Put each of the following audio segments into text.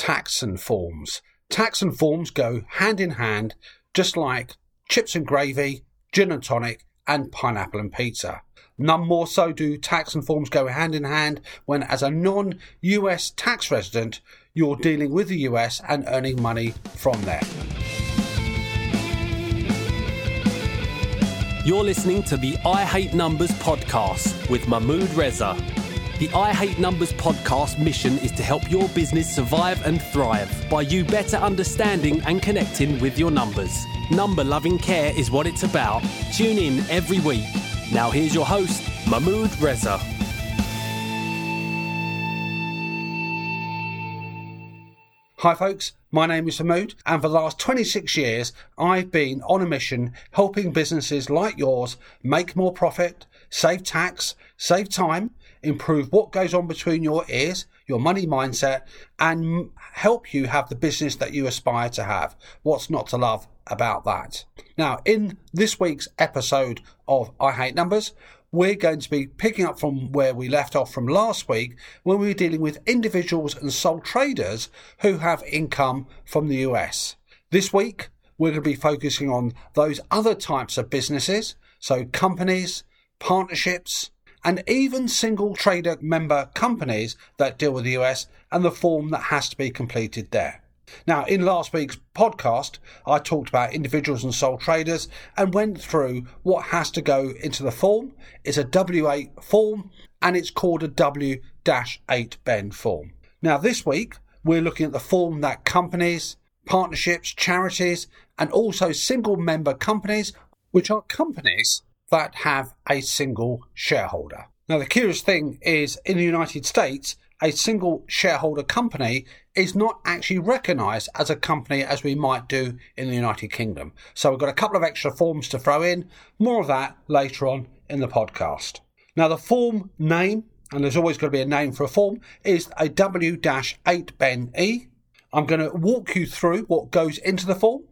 tax and forms. Tax and forms go hand in hand, just like chips and gravy, gin and tonic, and pineapple and pizza. None more so do tax and forms go hand in hand when, as a non US tax resident, you're dealing with the US and earning money from there. You're listening to the I Hate Numbers podcast with Mahmood Reza. The I Hate Numbers podcast mission is to help your business survive and thrive by you better understanding and connecting with your numbers. Number loving care is what it's about. Tune in every week. Now, here's your host, Mahmood Reza. Hi, folks. My name is Mahmood, and for the last 26 years, I've been on a mission helping businesses like yours make more profit, save tax, save time, improve what goes on between your ears, your money mindset, and help you have the business that you aspire to have. What's not to love about that? Now, in this week's episode of I Hate Numbers, we're going to be picking up from where we left off from last week when we were dealing with individuals and sole traders who have income from the US. This week, we're going to be focusing on those other types of businesses, so companies, partnerships, and even single trader member companies that deal with the US and the form that has to be completed there. Now, in last week's podcast, I talked about individuals and sole traders and went through what has to go into the form. It's a W8 form and it's called a W 8 Ben form. Now, this week, we're looking at the form that companies, partnerships, charities, and also single member companies, which are companies that have a single shareholder. Now, the curious thing is in the United States, a single shareholder company is not actually recognised as a company as we might do in the United Kingdom. So we've got a couple of extra forms to throw in. More of that later on in the podcast. Now, the form name, and there's always going to be a name for a form, is a W-8BEN-E. I'm going to walk you through what goes into the form.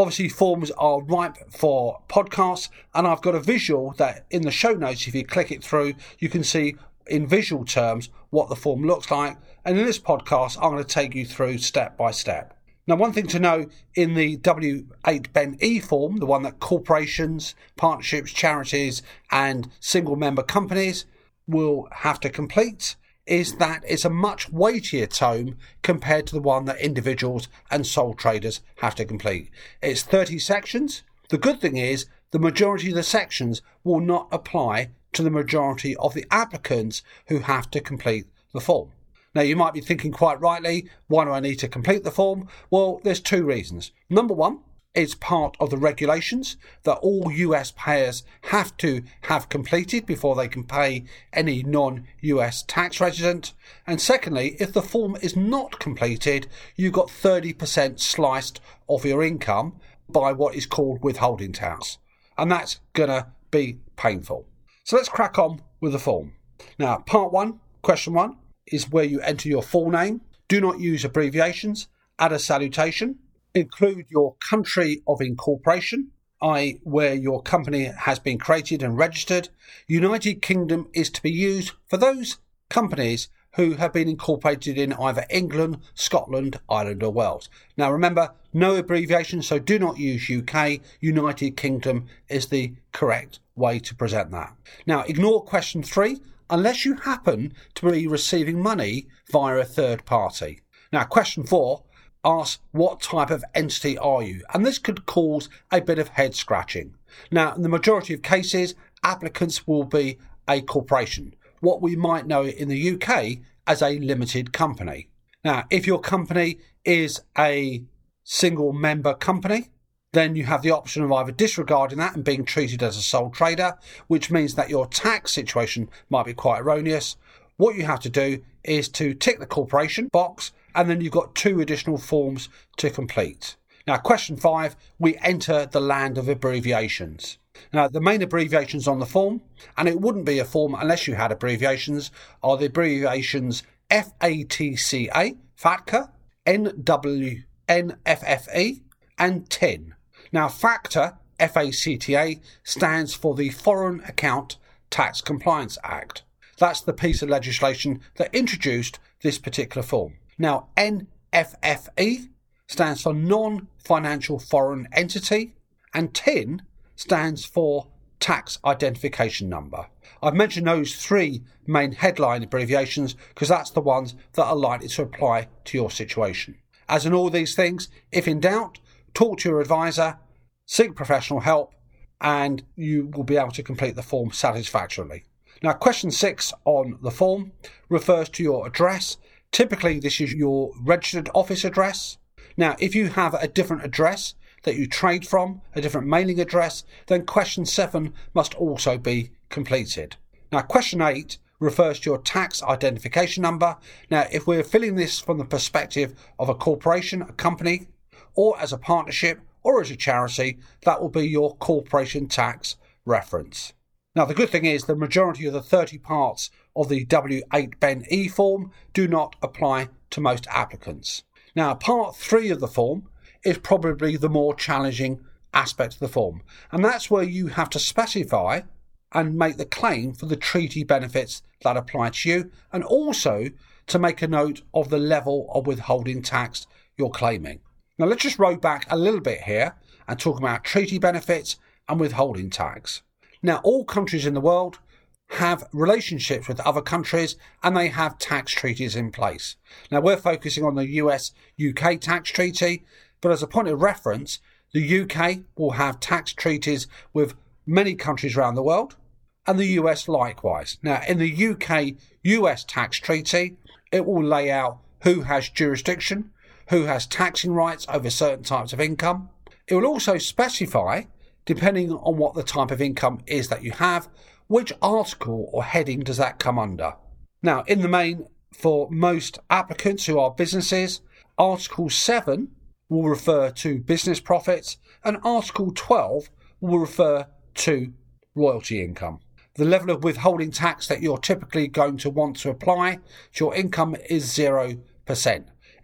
Obviously, forms are ripe for podcasts, and I've got a visual that in the show notes, if you click it through, you can see in visual terms what the form looks like. And in this podcast, I'm going to take you through step by step. Now, one thing to know in the W8 Ben E form, the one that corporations, partnerships, charities, and single member companies will have to complete, is that it's a much weightier tome compared to the one that individuals and sole traders have to complete. It's 30 sections. The good thing is the majority of the sections will not apply to the majority of the applicants who have to complete the form. Now, you might be thinking quite rightly, why do I need to complete the form? Well, there's two reasons. Number one, it's part of the regulations that all US payers have to have completed before they can pay any non US tax resident. And secondly, if the form is not completed, you've got 30% sliced off your income by what is called withholding tax. And that's going to be painful. So let's crack on with the form. Now, part one, question one, is where you enter your full name. Do not use abbreviations. Add a salutation. Include your country of incorporation, i.e., where your company has been created and registered. United Kingdom is to be used for those companies who have been incorporated in either England, Scotland, Ireland, or Wales. Now remember, no abbreviation, so do not use UK. United Kingdom is the correct way to present that. Now ignore question three unless you happen to be receiving money via a third party. Now question four asks what type of entity are you? And this could cause a bit of head scratching. Now, in the majority of cases, applicants will be a corporation what we might know in the UK as a limited company. Now, if your company is a single member company, then you have the option of either disregarding that and being treated as a sole trader, which means that your tax situation might be quite erroneous. What you have to do is to tick the corporation box, and then you've got two additional forms to complete. Now, question five, we enter the land of abbreviations. Now, the main abbreviations on the form, and it wouldn't be a form unless you had abbreviations, are the abbreviations FATCA, FATCA, NW, NFFE, and TIN. Now, FACTA, FACTA, stands for the Foreign Account Tax Compliance Act. That's the piece of legislation that introduced this particular form. Now, NFFE stands for non financial foreign entity, and TIN stands for tax identification number. I've mentioned those three main headline abbreviations because that's the ones that are likely to apply to your situation. As in all these things, if in doubt, talk to your advisor, seek professional help, and you will be able to complete the form satisfactorily. Now, question six on the form refers to your address. Typically, this is your registered office address. Now, if you have a different address that you trade from, a different mailing address, then question seven must also be completed. Now, question eight refers to your tax identification number. Now, if we're filling this from the perspective of a corporation, a company, or as a partnership, or as a charity, that will be your corporation tax reference. Now, the good thing is the majority of the 30 parts of the W8 Ben E form do not apply to most applicants. Now, part three of the form is probably the more challenging aspect of the form, and that's where you have to specify and make the claim for the treaty benefits that apply to you, and also to make a note of the level of withholding tax you're claiming. Now, let's just row back a little bit here and talk about treaty benefits and withholding tax. Now, all countries in the world have relationships with other countries and they have tax treaties in place. Now, we're focusing on the US UK tax treaty, but as a point of reference, the UK will have tax treaties with many countries around the world and the US likewise. Now, in the UK US tax treaty, it will lay out who has jurisdiction, who has taxing rights over certain types of income. It will also specify, depending on what the type of income is that you have, which article or heading does that come under. Now, in the main, for most applicants who are businesses, Article 7 will refer to business profits and Article 12 will refer to royalty income. The level of withholding tax that you're typically going to want to apply to your income is 0%.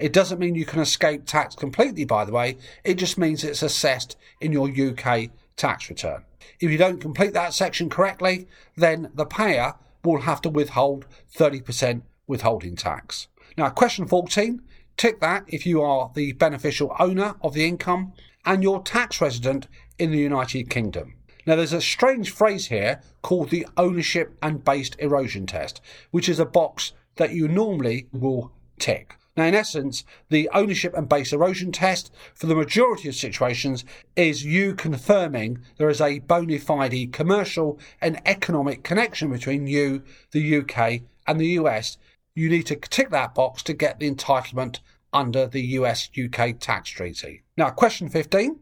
It doesn't mean you can escape tax completely, by the way, it just means it's assessed in your UK tax return. If you don't complete that section correctly, then the payer will have to withhold 30% withholding tax. Now, question 14 tick that if you are the beneficial owner of the income and your tax resident in the United Kingdom. Now, there's a strange phrase here called the ownership and base erosion test, which is a box that you normally will tick. Now, in essence, the ownership and base erosion test for the majority of situations is you confirming there is a bona fide commercial and economic connection between you, the UK, and the US. You need to tick that box to get the entitlement under the US UK tax treaty. Now, question 15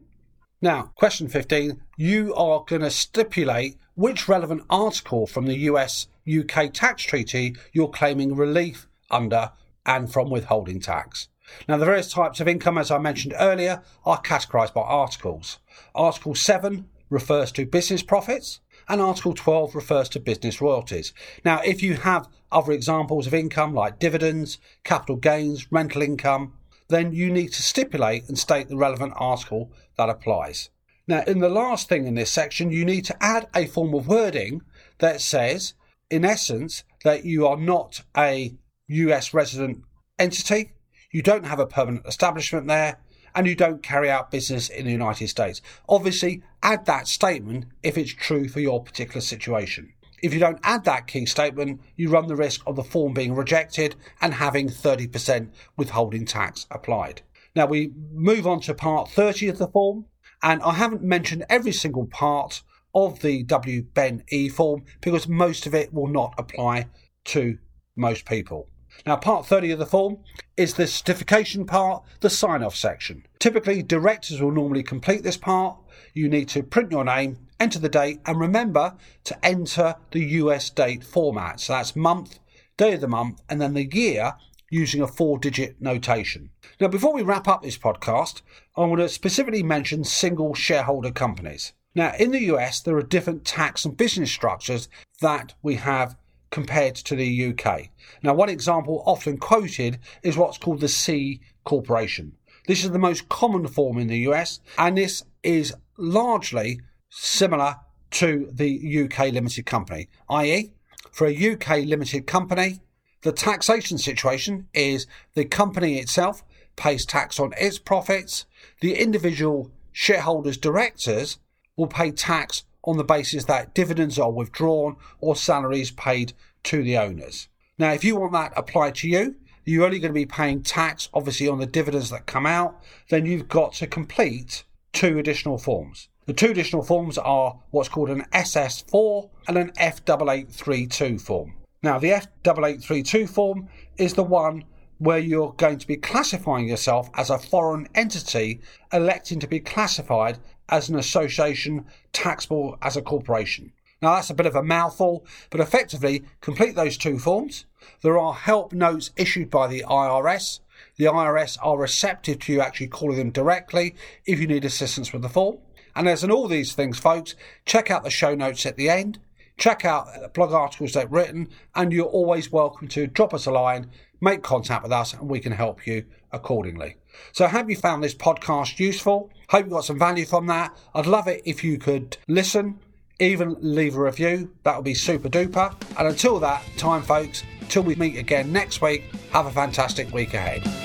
now, question 15 you are going to stipulate which relevant article from the US UK tax treaty you're claiming relief under and from withholding tax. Now, the various types of income, as I mentioned earlier, are categorised by articles. Article 7 refers to business profits, and Article 12 refers to business royalties. Now, if you have other examples of income like dividends, capital gains, rental income, then you need to stipulate and state the relevant article that applies. Now, in the last thing in this section, you need to add a form of wording that says, in essence, that you are not a US resident entity, you don't have a permanent establishment there, and you don't carry out business in the United States. Obviously, add that statement if it's true for your particular situation. If you don't add that key statement, you run the risk of the form being rejected and having 30% withholding tax applied. Now we move on to part 30 of the form, and I haven't mentioned every single part of the WBEN-E form because most of it will not apply to most people. Now, part 30 of the form is the certification part, the sign off section. Typically, directors will normally complete this part. You need to print your name, enter the date, and remember to enter the US date format. So that's month, day of the month, and then the year using a four digit notation. Now, before we wrap up this podcast, I want to specifically mention single shareholder companies. Now, in the US, there are different tax and business structures that we have compared to the UK. Now, one example often quoted is what's called the C corporation. This is the most common form in the US, and this is largely similar to the UK limited company, i.e., for a UK limited company, the taxation situation is the company itself pays tax on its profits. The individual shareholders' directors will pay tax on the basis that dividends are withdrawn or salaries paid to the owners. Now, if you want that applied to you, you're only going to be paying tax, obviously, on the dividends that come out, then you've got to complete two additional forms. The two additional forms are what's called an SS4 and an F8832 form. Now, the F8832 form is the one where you're going to be classifying yourself as a foreign entity, electing to be classified as an association taxable as a corporation. Now, that's a bit of a mouthful, but effectively, complete those two forms. There are help notes issued by the IRS. The IRS are receptive to you actually calling them directly if you need assistance with the form. And as in all these things, folks, check out the show notes at the end. Check out the blog articles they've written, and you're always welcome to drop us a line, make contact with us, and we can help you accordingly. So, have you found this podcast useful? Hope you got some value from that. I'd love it if you could listen, even leave a review. That would be super duper. And until that time, folks, till we meet again next week, have a fantastic week ahead.